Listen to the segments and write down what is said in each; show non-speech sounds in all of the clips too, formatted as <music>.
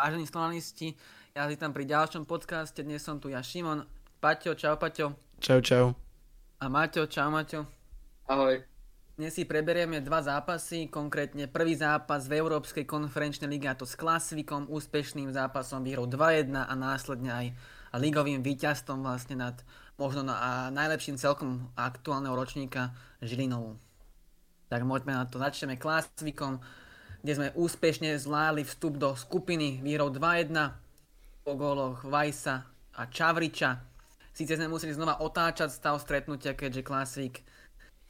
Vážení slovanisti, ja vítam pri ďalšom podcaste, dnes som tu ja Šimon, Paťo, čau Paťo. Čau, čau. A Maťo, čau Maťo. Ahoj. Dnes si preberieme dva zápasy, konkrétne prvý zápas v Európskej konferenčnej lige a to s Klasvikom, úspešným zápasom výhrou 2-1 a následne aj ligovým víťazstvom vlastne nad možno na, a najlepším celkom aktuálneho ročníka Žilinovú. Tak môžeme na to, začneme Klasvikom, kde sme úspešne zvládli vstup do skupiny výhrou 2-1 po góloch Vajsa a Čavriča. Síce sme museli znova otáčať stav stretnutia, keďže Klasvík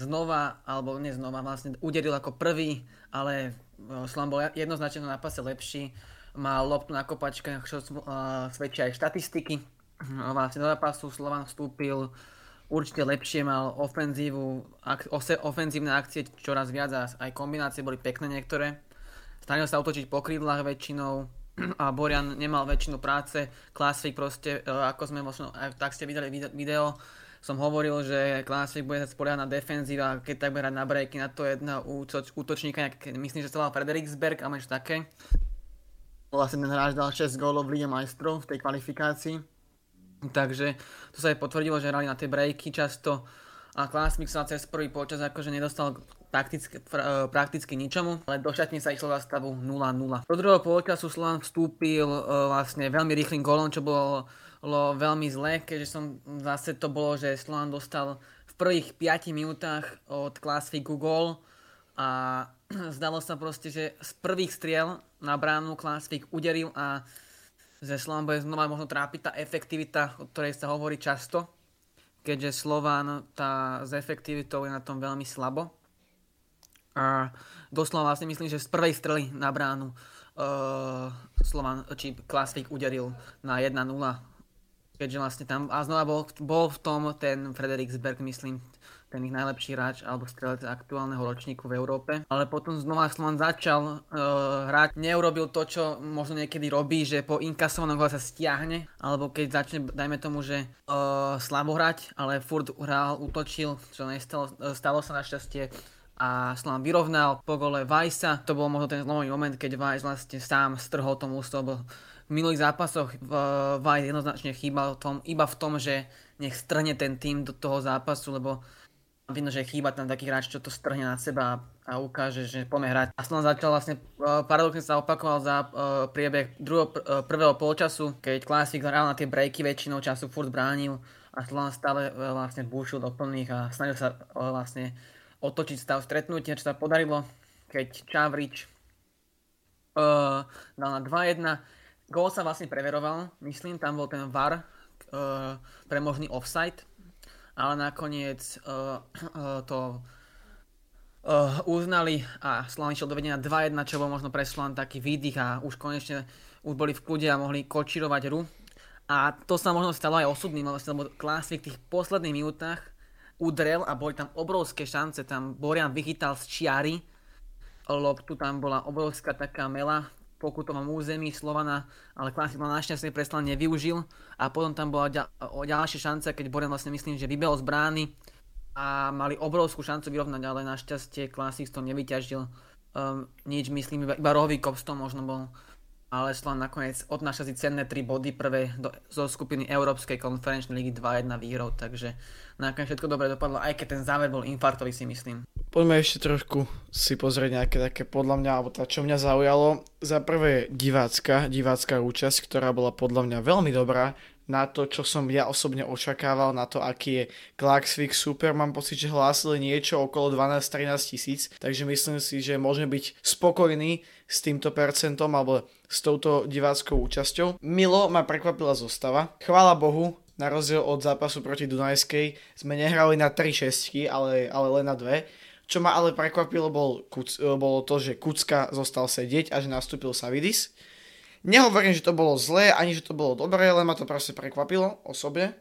znova, alebo nie znova, vlastne uderil ako prvý, ale e, Slam bol jednoznačne na páse lepší. Mal loptu na kopačkách, čo uh, svedčia aj štatistiky. No, vlastne do zápasu Slovan vstúpil určite lepšie, mal ofenzívu, ak, ose, ofenzívne akcie čoraz viac a aj kombinácie boli pekné niektoré. Snažil sa utočiť po krídlach väčšinou a Borian nemal väčšinu práce. Classic proste, e, ako sme možno, tak ste videli video, som hovoril, že Classic bude spoliehať na defenzívu a keď tak bude hrať na breaky na to jedna útočníka, myslím, že sa volal Frederiksberg, ale niečo také. Vlastne ten hráč dal 6 gólov v Lige majstrov v tej kvalifikácii. Takže to sa aj potvrdilo, že hrali na tie breaky často a Klasmik sa cez prvý počas akože nedostal prakticky, pra, e, prakticky ničomu, ale do šatne sa išlo za stavu 0-0. Do druhého polčasu Slovan vstúpil uh, vlastne veľmi rýchlým golom, čo bolo, bolo veľmi zlé, keďže som zase to bolo, že Slovan dostal v prvých 5 minútach od Klasviku gól a <clears throat> zdalo sa proste, že z prvých striel na bránu Klasvik uderil a že Slovan bude znova možno trápiť tá efektivita, o ktorej sa hovorí často, keďže Slovan tá s efektivitou je na tom veľmi slabo a doslova si myslím, že z prvej strely na bránu uh, Slovan, či Klasvik uderil na 1-0. Keďže vlastne tam, a znova bol, bol v tom ten Frederiksberg, myslím, ten ich najlepší hráč alebo strelec aktuálneho ročníku v Európe. Ale potom znova Slovan začal uh, hrať, neurobil to, čo možno niekedy robí, že po inkasovanom gole sa stiahne, alebo keď začne, dajme tomu, že uh, slabo hrať, ale furt hral, útočil, čo nestalo, stalo sa našťastie a Slovan vyrovnal po gole Vajsa. To bol možno ten zlomový moment, keď Vajs vlastne sám strhol tomu lebo v minulých zápasoch Vajs jednoznačne chýbal tom, iba v tom, že nech strhne ten tým do toho zápasu, lebo vidno, že chýba tam taký hráč, čo to strhne na seba a ukáže, že poďme hrať. A Slovan začal vlastne, e, paradoxne sa opakoval za uh, priebeh druhého, uh, prvého polčasu, keď Klasik hral na tie breaky väčšinou času furt bránil a Slovan stále vlastne búšil do plných a snažil sa vlastne otočiť stav stretnutia, čo sa podarilo, keď Čavrič uh, dal na 2-1. Gól sa vlastne preveroval, myslím, tam bol ten VAR uh, pre možný offside, ale nakoniec uh, uh, to uh, uznali a Slovan išiel do vedenia 2-1, čo bol možno pre Slovan taký výdych a už konečne už boli v kľude a mohli kočirovať hru. A to sa možno stalo aj osudným, lebo Klasvik v tých posledných minútach. Udrel a boli tam obrovské šance, tam Borian vychytal z čiary, loptu tam bola obrovská taká mela pokutovom území Slovana, ale klasik mal našťastie preslan nevyužil a potom tam bola ďal, ďalšia šanca, keď Borian vlastne myslím, že vybehol z brány a mali obrovskú šancu vyrovnať, ale našťastie klasik to nevyťažil. Um, nič myslím, iba, iba rohový kop to možno bol ale Slovan nakoniec odnáša si cenné 3 body prvé do, zo skupiny Európskej konferenčnej ligy 2-1 výhrou, takže nakoniec všetko dobre dopadlo, aj keď ten záver bol infartový si myslím. Poďme ešte trošku si pozrieť nejaké také podľa mňa, alebo tá, čo mňa zaujalo. Za prvé divácka, divácka účasť, ktorá bola podľa mňa veľmi dobrá na to, čo som ja osobne očakával, na to, aký je Klaxvik super. Mám pocit, že hlásili niečo okolo 12-13 tisíc, takže myslím si, že môžeme byť spokojní s týmto percentom alebo s touto diváckou účasťou. Milo ma prekvapila zostava. Chvála Bohu, na rozdiel od zápasu proti Dunajskej sme nehrali na 3 šestky, ale, ale len na 2. Čo ma ale prekvapilo bol, bolo to, že Kucka zostal sedieť a že nastúpil Savidis. Nehovorím, že to bolo zlé, ani že to bolo dobré, len ma to proste prekvapilo osobne.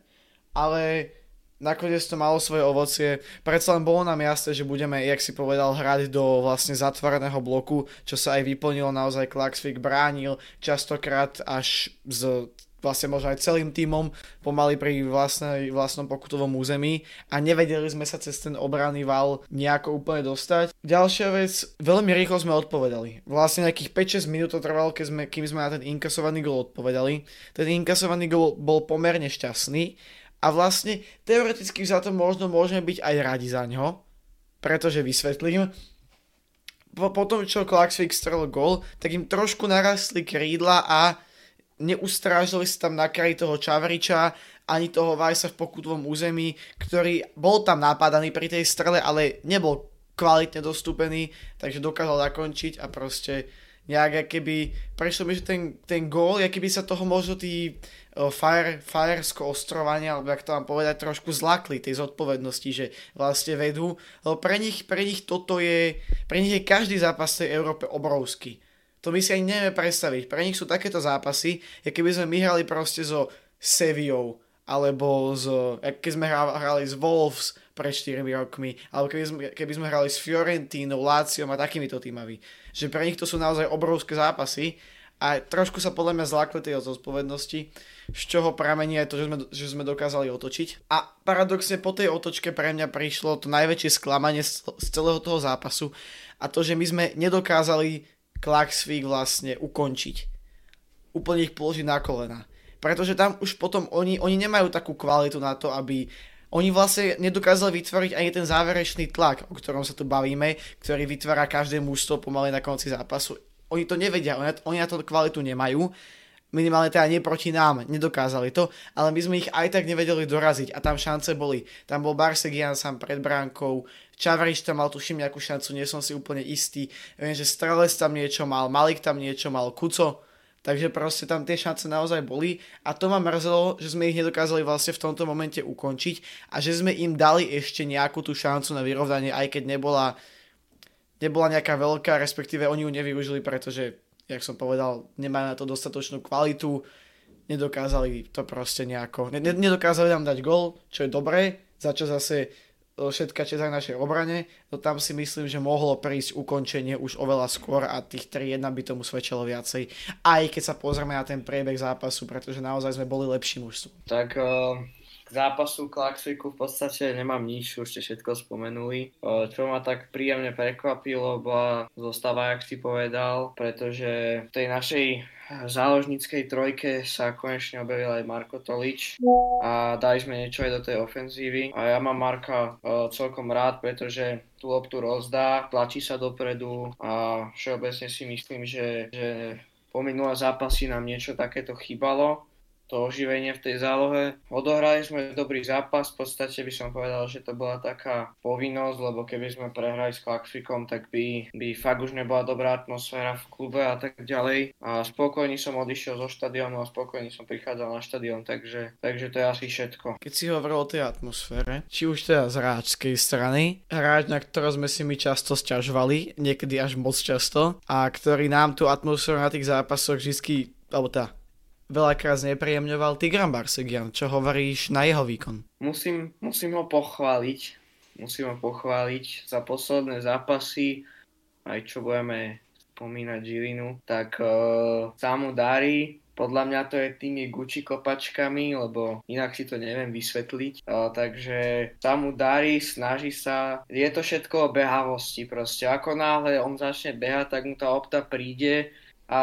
Ale nakoniec to malo svoje ovocie. Predsa len bolo nám jasné, že budeme, jak si povedal, hrať do vlastne zatvoreného bloku, čo sa aj vyplnilo naozaj. Klaxvik bránil častokrát až z vlastne možno aj celým tímom pomaly pri vlastnej, vlastnom pokutovom území a nevedeli sme sa cez ten obranný val nejako úplne dostať. Ďalšia vec, veľmi rýchlo sme odpovedali. Vlastne nejakých 5-6 minút to trvalo, keď sme, kým sme na ten inkasovaný gol odpovedali. Ten inkasovaný gol bol pomerne šťastný a vlastne teoreticky za to možno môžeme byť aj radi za ňo, pretože vysvetlím, po, po tom, čo Klaxvik strel gol, tak im trošku narastli krídla a neustrážili sa tam na kraji toho Čavriča, ani toho Vajsa v pokutovom území, ktorý bol tam napadaný pri tej strele, ale nebol kvalitne dostúpený, takže dokázal zakončiť a proste nejak keby, prešlo mi, že ten, ten gól, keby sa toho možno tí fire, Firesko ostrovania, alebo jak to mám povedať, trošku zlakli tej zodpovednosti, že vlastne vedú, lebo pre nich, pre nich toto je, pre nich je každý zápas tej Európe obrovský to my si ani nevieme predstaviť. Pre nich sú takéto zápasy, keby sme my hrali proste so Sevillou, alebo z, keď sme hrali s Wolves pred 4 rokmi, alebo keby sme, keby sme hrali s Fiorentínou, Láciom a takýmito týmami. Že pre nich to sú naozaj obrovské zápasy a trošku sa podľa mňa zlákli tej zodpovednosti, z čoho pramení aj to, že sme, že sme dokázali otočiť. A paradoxne po tej otočke pre mňa prišlo to najväčšie sklamanie z, z celého toho zápasu a to, že my sme nedokázali Klaxvik vlastne ukončiť. Úplne ich položiť na kolena. Pretože tam už potom oni, oni nemajú takú kvalitu na to, aby oni vlastne nedokázali vytvoriť ani ten záverečný tlak, o ktorom sa tu bavíme, ktorý vytvára každé mužstvo pomaly na konci zápasu. Oni to nevedia, oni, oni na to kvalitu nemajú, minimálne teda nie proti nám, nedokázali to, ale my sme ich aj tak nevedeli doraziť a tam šance boli. Tam bol Barsegian sám pred bránkou, Čavariš tam mal tuším nejakú šancu, nie som si úplne istý. Viem, že Strelec tam niečo mal, Malik tam niečo mal, Kuco. Takže proste tam tie šance naozaj boli a to ma mrzelo, že sme ich nedokázali vlastne v tomto momente ukončiť a že sme im dali ešte nejakú tú šancu na vyrovnanie, aj keď nebola, nebola nejaká veľká, respektíve oni ju nevyužili, pretože, jak som povedal, nemajú na to dostatočnú kvalitu, nedokázali to proste nejako, nedokázali nám dať gol, čo je dobré, za čo zase všetka časť aj našej obrane, to tam si myslím, že mohlo prísť ukončenie už oveľa skôr a tých 3-1 by tomu svedčilo viacej, aj keď sa pozrieme na ten priebeh zápasu, pretože naozaj sme boli lepší mužstvom. Tak uh, zápasu Klaxiku v podstate nemám nič, už ste všetko spomenuli. Čo ma tak príjemne prekvapilo, bola zostava, jak si povedal, pretože v tej našej záložníckej trojke sa konečne objavil aj Marko Tolič a dali sme niečo aj do tej ofenzívy a ja mám Marka celkom rád, pretože tú loptu rozdá, tlačí sa dopredu a všeobecne si myslím, že, že po minulé zápasy nám niečo takéto chýbalo to oživenie v tej zálohe. Odohrali sme dobrý zápas, v podstate by som povedal, že to bola taká povinnosť, lebo keby sme prehrali s Klaxikom, tak by, by fakt už nebola dobrá atmosféra v klube a tak ďalej. A spokojný som odišiel zo štadiónu a spokojný som prichádzal na štadión, takže, takže to je asi všetko. Keď si hovoril o tej atmosfére, či už teda z hráčskej strany, hráč, na ktorého sme si my často sťažovali, niekedy až moc často, a ktorý nám tú atmosféru na tých zápasoch vždy, alebo tá veľakrát znepríjemňoval Tigran Barsegian. Čo hovoríš na jeho výkon? Musím, musím ho pochváliť. Musím ho pochváliť za posledné zápasy, aj čo budeme spomínať Žilinu, tak uh, sa mu darí. Podľa mňa to je tými Gucci kopačkami, lebo inak si to neviem vysvetliť. Uh, takže sa mu darí, snaží sa. Je to všetko o behavosti proste. Ako náhle on začne behať, tak mu tá opta príde a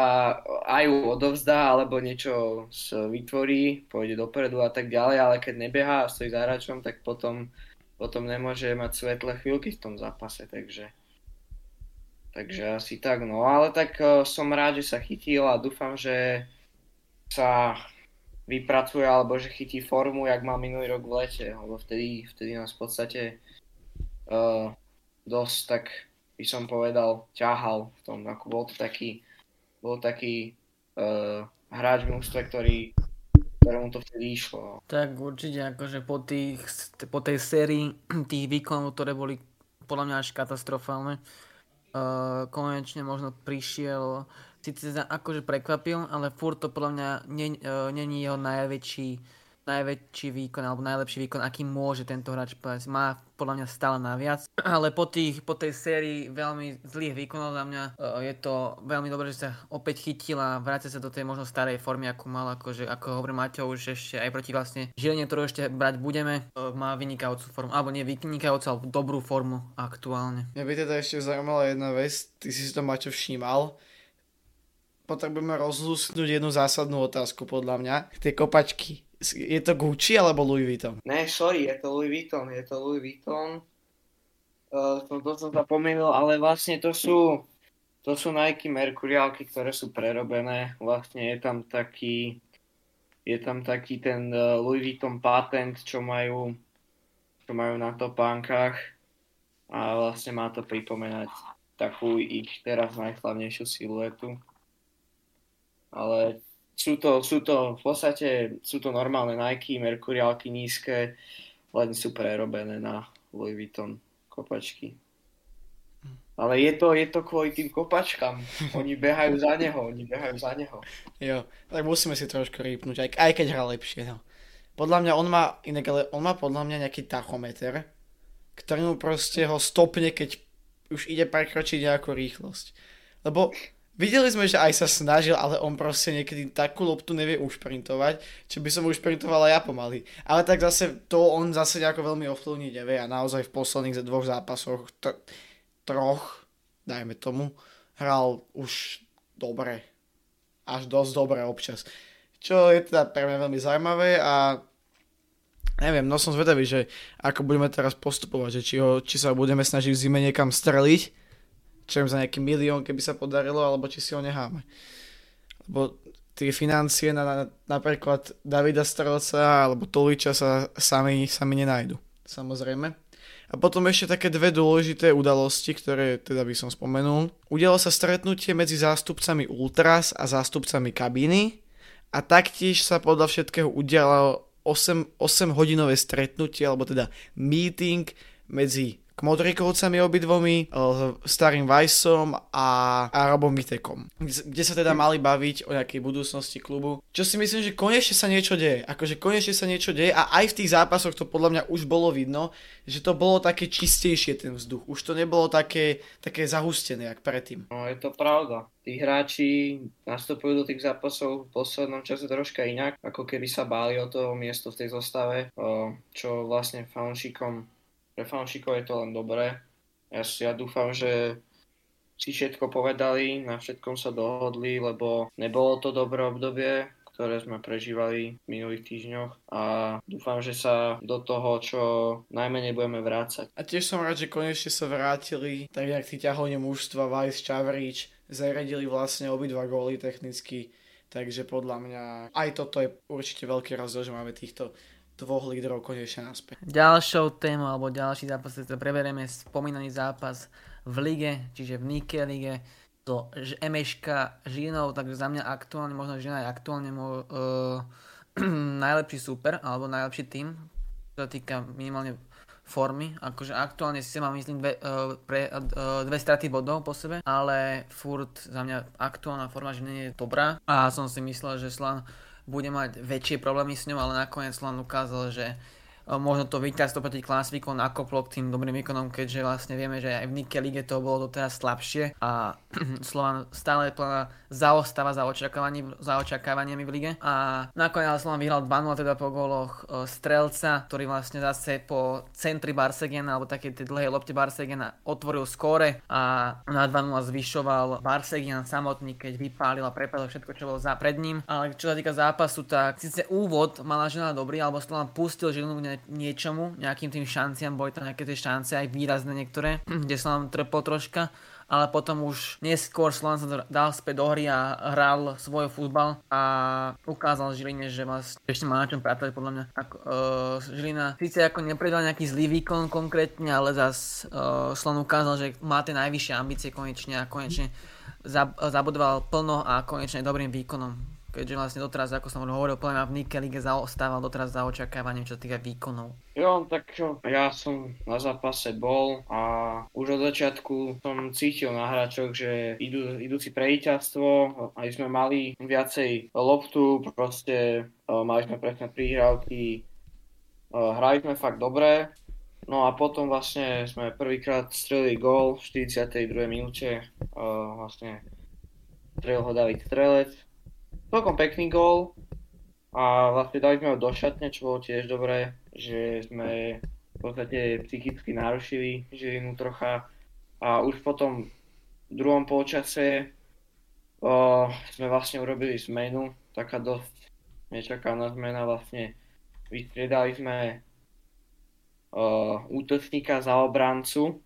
aj ju odovzdá alebo niečo vytvorí, pôjde dopredu a tak ďalej, ale keď nebeha a stojí za hráčom, tak potom, potom nemôže mať svetlé chvíľky v tom zápase, takže takže asi tak, no. Ale tak uh, som rád, že sa chytil a dúfam, že sa vypracuje alebo že chytí formu, jak má minulý rok v lete, lebo vtedy, vtedy nás v podstate uh, dosť tak by som povedal ťahal v tom, ako bol to taký bol taký uh, hráč v mústve, ktorý ktorému to vtedy išlo. Tak určite akože po, tých, po tej sérii <clears throat> tých výkonov, ktoré boli podľa mňa až katastrofálne, uh, konečne možno prišiel, síce akože prekvapil, ale furt to podľa mňa není uh, jeho najväčší najväčší výkon alebo najlepší výkon, aký môže tento hráč povedať. Má podľa mňa stále naviac, <clears throat> ale po, tých, po tej sérii veľmi zlých výkonov za mňa uh, je to veľmi dobré, že sa opäť chytila, vráca sa do tej možno starej formy, ako mal, akože, ako hovorí Maťo, už ešte aj proti vlastne Žiline, ktorú ešte brať budeme, uh, má vynikajúcu formu, alebo nie vynikajúcu, ale dobrú formu aktuálne. Mňa by teda ešte zaujímala jedna vec, ty si to Maťo všímal, potrebujeme rozlúsknuť jednu zásadnú otázku podľa mňa. Tie kopačky je to Gucci alebo Louis Vuitton? Ne, sorry, je to Louis Vuitton, je to Louis Vuitton. Uh, to, to som zapomínal, ale vlastne to sú, to sú Nike Mercurialky, ktoré sú prerobené. Vlastne je tam taký, je tam taký ten uh, Louis Vuitton patent, čo majú, čo majú na topánkach a vlastne má to pripomenať takú ich teraz najslavnejšiu siluetu. Ale sú to, sú to v podstate sú to normálne Nike, Mercurialky nízke, len sú prerobené na Louis Vuitton kopačky. Ale je to, je to kvôli tým kopačkám. Oni behajú za neho, oni behajú za neho. Jo, tak musíme si trošku rýpnuť, aj, aj keď hrá lepšie. No. Podľa mňa on má, inak, ale on má podľa mňa nejaký tachometer, ktorý mu proste ho stopne, keď už ide prekročiť nejakú rýchlosť. Lebo Videli sme, že aj sa snažil, ale on proste niekedy takú loptu nevie ušprintovať, čo by som ušprintoval aj ja pomaly. Ale tak zase to on zase nejako veľmi ovplyvniť nevie a naozaj v posledných dvoch zápasoch, t- troch, dajme tomu, hral už dobre. Až dosť dobre občas. Čo je teda pre mňa veľmi zaujímavé a neviem, no som zvedavý, že ako budeme teraz postupovať, že či, ho, či sa budeme snažiť v zime niekam streliť, čo za nejaký milión, keby sa podarilo, alebo či si ho necháme. Lebo tie financie na, na napríklad Davida Strelca alebo Toliča sa sami, sami nenajdu. Samozrejme. A potom ešte také dve dôležité udalosti, ktoré teda by som spomenul. Udialo sa stretnutie medzi zástupcami Ultras a zástupcami kabíny a taktiež sa podľa všetkého udialo 8, 8 hodinové stretnutie, alebo teda meeting medzi Kmodrikovcami obidvomi, eh, starým Vajsom a Arabom Vitekom, kde sa teda mali baviť o nejakej budúcnosti klubu. Čo si myslím, že konečne sa niečo deje. Akože konečne sa niečo deje a aj v tých zápasoch to podľa mňa už bolo vidno, že to bolo také čistejšie ten vzduch. Už to nebolo také, také zahustené, jak predtým. No je to pravda. Tí hráči nastupujú do tých zápasov v poslednom čase troška inak, ako keby sa báli o to miesto v tej zostave, eh, čo vlastne fanúšikom pre fanúšikov je to len dobré. Ja, ja dúfam, že si všetko povedali, na všetkom sa dohodli, lebo nebolo to dobré obdobie, ktoré sme prežívali v minulých týždňoch a dúfam, že sa do toho čo najmenej budeme vrácať. A tiež som rád, že konečne sa vrátili, tak jak tí ťahovne mužstva Vice Čavrič zaradili vlastne obidva góly technicky, takže podľa mňa aj toto je určite veľký rozdiel, že máme týchto dvoch lídrov konečne naspäť. Ďalšou témou alebo ďalší zápas, ktorý preberieme spomínaný zápas v lige, čiže v Nike lige, to Emeška Žilinov, takže za mňa aktuálne, možno Žilina je aktuálne môj uh, <clears throat> najlepší super, alebo najlepší tým, čo sa týka minimálne formy, akože aktuálne si mám myslím dve, uh, pre, uh, dve straty bodov po sebe, ale furt za mňa aktuálna forma Žiliny je dobrá a som si myslel, že Slan bude mať väčšie problémy s ňou, ale nakoniec len ukázal, že možno to víťazstvo proti Klasviku nakoplo k tým dobrým výkonom, keďže vlastne vieme, že aj v Nike lige to bolo doteraz slabšie a <clears throat> Slovan stále zaostáva za, očakávaním, za očakávaniami v lige a nakoniec Slovan vyhral 2-0 teda po góloch Strelca, ktorý vlastne zase po centri Barsegena alebo také tej dlhej lopte Barsegena otvoril skóre a na 2-0 zvyšoval Barsegian samotný, keď vypálil a prepadol všetko, čo bolo za pred ním. Ale čo sa týka zápasu, tak síce úvod mala žena dobrý, alebo Slovan pustil Žilinu niečomu, nejakým tým šanciam, boli tam nejaké tie šance, aj výrazné niektoré, <clears throat> kde sa nám trpol troška, ale potom už neskôr Slovan sa dal späť do hry a hral svoj futbal a ukázal Žiline, že vlastne ešte má na čom pracovať podľa mňa. Ako, uh, Žilina síce ako nepredal nejaký zlý výkon konkrétne, ale zas uh, Slovan ukázal, že má tie najvyššie ambície konečne a konečne zabudoval plno a konečne dobrým výkonom keďže vlastne doteraz, ako som hovoril, plne v Nike lige zaostával doteraz za očakávaním, čo týka výkonov. Jo, tak čo, ja som na zápase bol a už od začiatku som cítil na hráčoch, že idú, idú si pre víťazstvo, aj sme mali viacej loptu, proste mali sme presne prihrávky, hrali sme fakt dobre, No a potom vlastne sme prvýkrát strelili gól v 42. minúte, vlastne strelil ho David Strelec. Celkom pekný gól a vlastne dali sme ho do šatne, čo bolo tiež dobré, že sme v podstate psychicky narušili Žilinu trocha a už potom v druhom polčase o, sme vlastne urobili zmenu, taká dosť nečakaná zmena vlastne. Vystriedali sme uh, útočníka za obrancu.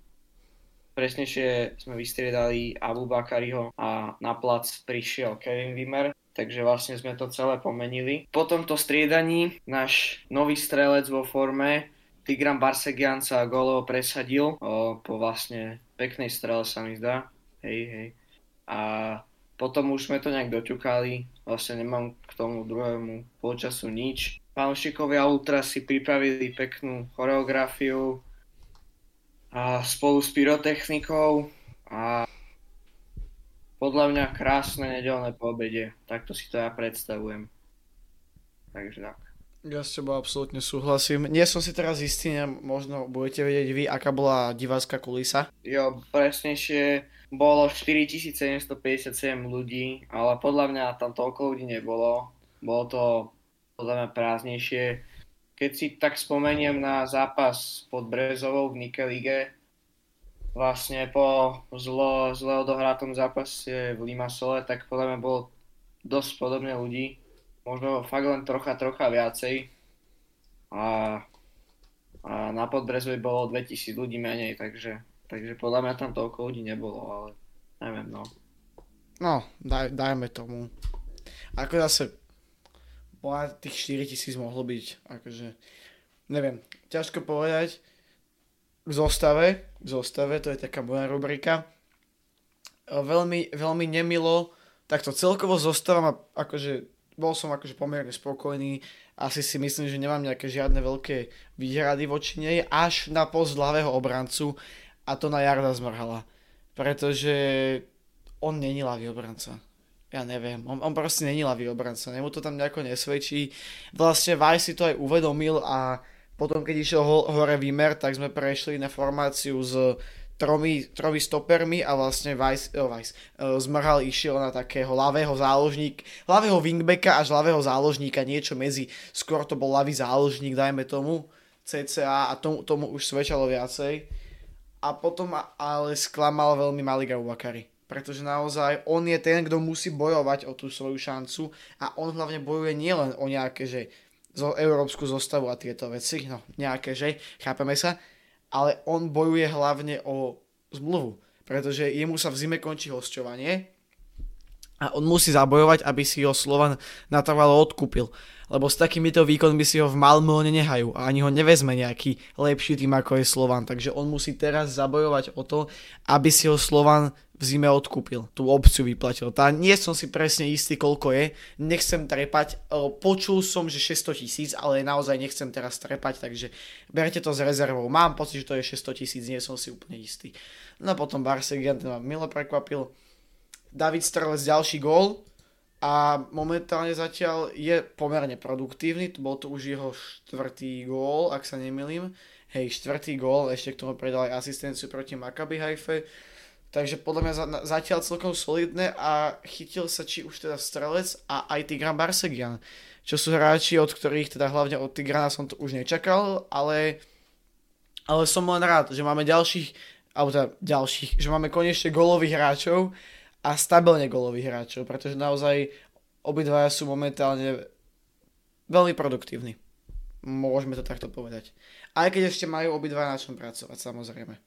Presnejšie sme vystriedali Abu Bakariho a na plac prišiel Kevin Wimmer, takže vlastne sme to celé pomenili. Po tomto striedaní náš nový strelec vo forme Tigran Barsegian sa golovo presadil o, po vlastne peknej strele sa mi zdá. Hej, hej. A potom už sme to nejak doťukali, vlastne nemám k tomu druhému polčasu nič fanúšikovia Ultra si pripravili peknú choreografiu a spolu s pyrotechnikou a podľa mňa krásne nedelné poobede. Takto si to ja predstavujem. Takže tak. Ja s tebou absolútne súhlasím. Nie som si teraz istý, možno budete vedieť vy, aká bola divácká kulisa. Jo, presnejšie bolo 4757 ľudí, ale podľa mňa tam toľko ľudí nebolo. Bolo to podľa mňa prázdnejšie. Keď si tak spomeniem na zápas pod Brezovou v Nike Lige, vlastne po zlo, zle odohratom zápase v Limasole, tak podľa mňa bolo dosť podobne ľudí. Možno fakt len trocha, trocha viacej. A, a na Podbrezovej bolo 2000 ľudí menej, takže, takže podľa mňa tam toľko ľudí nebolo, ale neviem, no. No, daj, dajme tomu. Ako zase bola tých 4000 mohlo byť, akože, neviem, ťažko povedať. K zostave, k zostave, to je taká moja rubrika. Veľmi, veľmi nemilo, takto celkovo zostava ma, akože, bol som akože pomerne spokojný, asi si myslím, že nemám nejaké žiadne veľké výhrady voči nej, až na post ľavého obrancu a to na Jarda Zmrhala. Pretože on není ľavý obranca ja neviem, on, on proste není ľavý obranca, nemu to tam nejako nesvedčí. Vlastne Vaj si to aj uvedomil a potom keď išiel ho, hore výmer, tak sme prešli na formáciu s tromi, tromi stopermi a vlastne Weiss, oh, Weiss, uh, Zmrhal išiel na takého ľavého záložník, ľavého wingbacka až ľavého záložníka, niečo medzi, skôr to bol ľavý záložník, dajme tomu, CCA a tomu, tomu už svedčalo viacej. A potom ale sklamal veľmi Maliga Ubakari pretože naozaj on je ten, kto musí bojovať o tú svoju šancu a on hlavne bojuje nielen o nejaké, že zo európsku zostavu a tieto veci, no nejaké, že, chápeme sa, ale on bojuje hlavne o zmluvu, pretože jemu sa v zime končí hosťovanie a on musí zabojovať, aby si ho Slovan natrvalo odkúpil lebo s takýmito výkonmi si ho v Malmö nenehajú a ani ho nevezme nejaký lepší tým ako je Slovan, takže on musí teraz zabojovať o to, aby si ho Slovan v zime odkúpil, tú opciu vyplatil. Tá nie som si presne istý, koľko je, nechcem trepať, počul som, že 600 tisíc, ale naozaj nechcem teraz trepať, takže berte to s rezervou. Mám pocit, že to je 600 tisíc, nie som si úplne istý. No potom Barsegian, ten ma milo prekvapil. David Strelec ďalší gól, a momentálne zatiaľ je pomerne produktívny, bol to už jeho štvrtý gól, ak sa nemilím. Hej, štvrtý gól, ešte k tomu predal aj asistenciu proti Maccabi Haife. Takže podľa mňa zatiaľ celkom solidné a chytil sa či už teda Strelec a aj Tigran Barsegian, čo sú hráči, od ktorých teda hlavne od Tigrana som to už nečakal, ale, ale som len rád, že máme ďalších, alebo teda ďalších, že máme konečne golových hráčov, a stabilne golových hráčov, pretože naozaj obidvaja sú momentálne veľmi produktívni. Môžeme to takto povedať. Aj keď ešte majú obidva na čom pracovať, samozrejme.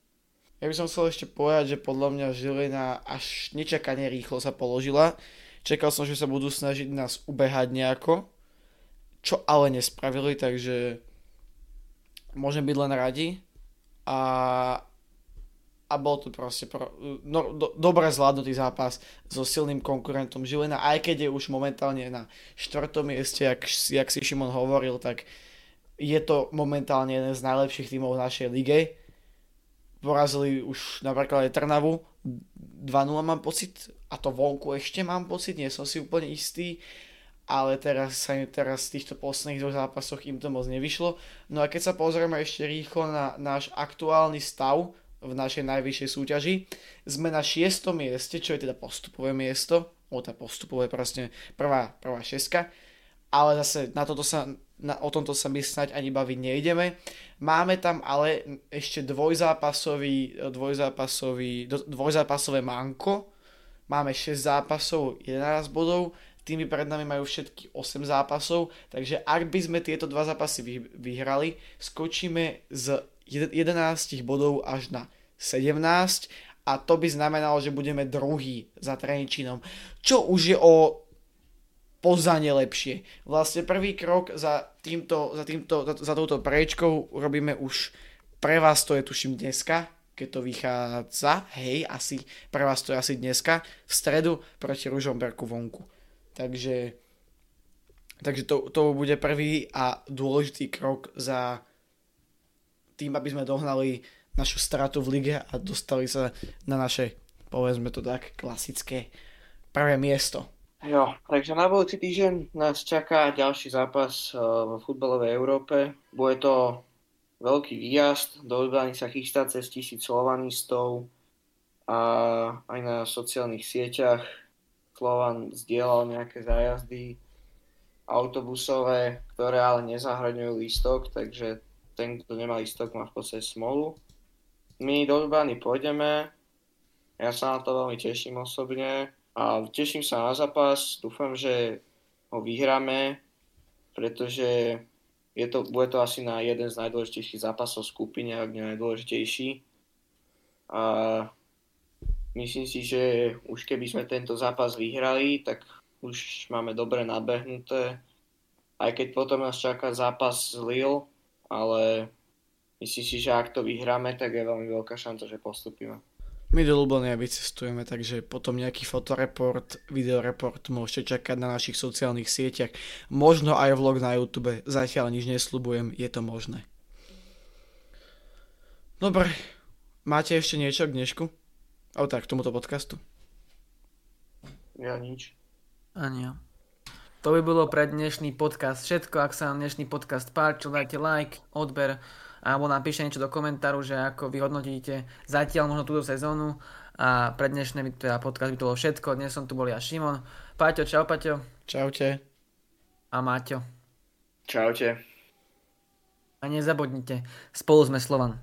Ja by som chcel ešte povedať, že podľa mňa Žilina až nečakane rýchlo sa položila. Čakal som, že sa budú snažiť nás ubehať nejako, čo ale nespravili, takže môžem byť len radi. A, a bol to proste pro, no, do, dobre zvládnutý zápas so silným konkurentom Žilina, aj keď je už momentálne na štvrtom mieste, jak, jak si Šimon hovoril, tak je to momentálne jeden z najlepších tímov v našej lige. Porazili už napríklad aj Trnavu, 2-0 mám pocit, a to vonku ešte mám pocit, nie som si úplne istý, ale teraz sa teraz v týchto posledných dvoch zápasoch im to moc nevyšlo. No a keď sa pozrieme ešte rýchlo na náš aktuálny stav, v našej najvyššej súťaži. Sme na 6. mieste, čo je teda postupové miesto, o tá postupové proste prvá, prvá šeska, ale zase na toto sa, na, o tomto sa my snať ani baviť nejdeme. Máme tam ale ešte dvojzápasový, dvojzápasový, dvojzápasové manko, máme 6 zápasov, 11 bodov, tými pred nami majú všetky 8 zápasov, takže ak by sme tieto dva zápasy vyhrali, skočíme z 11 bodov až na 17 a to by znamenalo, že budeme druhý za Trenčínom, čo už je o pozanie lepšie. Vlastne prvý krok za, týmto, za, týmto, za, za touto prečkou robíme už pre vás to je tuším dneska, keď to vychádza, hej, asi pre vás to je asi dneska, v stredu proti Ružomberku vonku. Takže, takže to, to bude prvý a dôležitý krok za tým, aby sme dohnali našu stratu v lige a dostali sa na naše, povedzme to tak, klasické prvé miesto. Jo, takže na budúci týždeň nás čaká ďalší zápas v futbalovej Európe. Bude to veľký výjazd, do Ljubljany sa chystá cez tisíc slovanistov a aj na sociálnych sieťach Slovan zdieľal nejaké zájazdy autobusové, ktoré ale nezahrňujú lístok, takže ten, kto nemá listok, má v podstate smolu. My do Ljubljany pôjdeme, ja sa na to veľmi teším osobne a teším sa na zápas, dúfam, že ho vyhráme, pretože je to, bude to asi na jeden z najdôležitejších zápasov v skupine, ak nie najdôležitejší. A myslím si, že už keby sme tento zápas vyhrali, tak už máme dobre nabehnuté. Aj keď potom nás čaká zápas z Lille, ale myslím si, že ak to vyhráme, tak je veľmi veľká šanca, že postupíme. My do Lublania vycestujeme, takže potom nejaký fotoreport, videoreport môžete čakať na našich sociálnych sieťach. Možno aj vlog na YouTube, zatiaľ nič nesľubujem, je to možné. Dobre, máte ešte niečo k dnešku? O tak, k tomuto podcastu. Ja nič. Ani ja. To by bolo pre dnešný podcast všetko. Ak sa vám dnešný podcast páčil, dajte like, odber alebo napíšte niečo do komentáru, že ako vy hodnotíte zatiaľ možno túto sezónu. A pre dnešný teda podcast by to bolo všetko. Dnes som tu bol ja Šimon. Paťo, čau Paťo. Čaute. A Maťo. Čaute. A nezabudnite, spolu sme Slovan.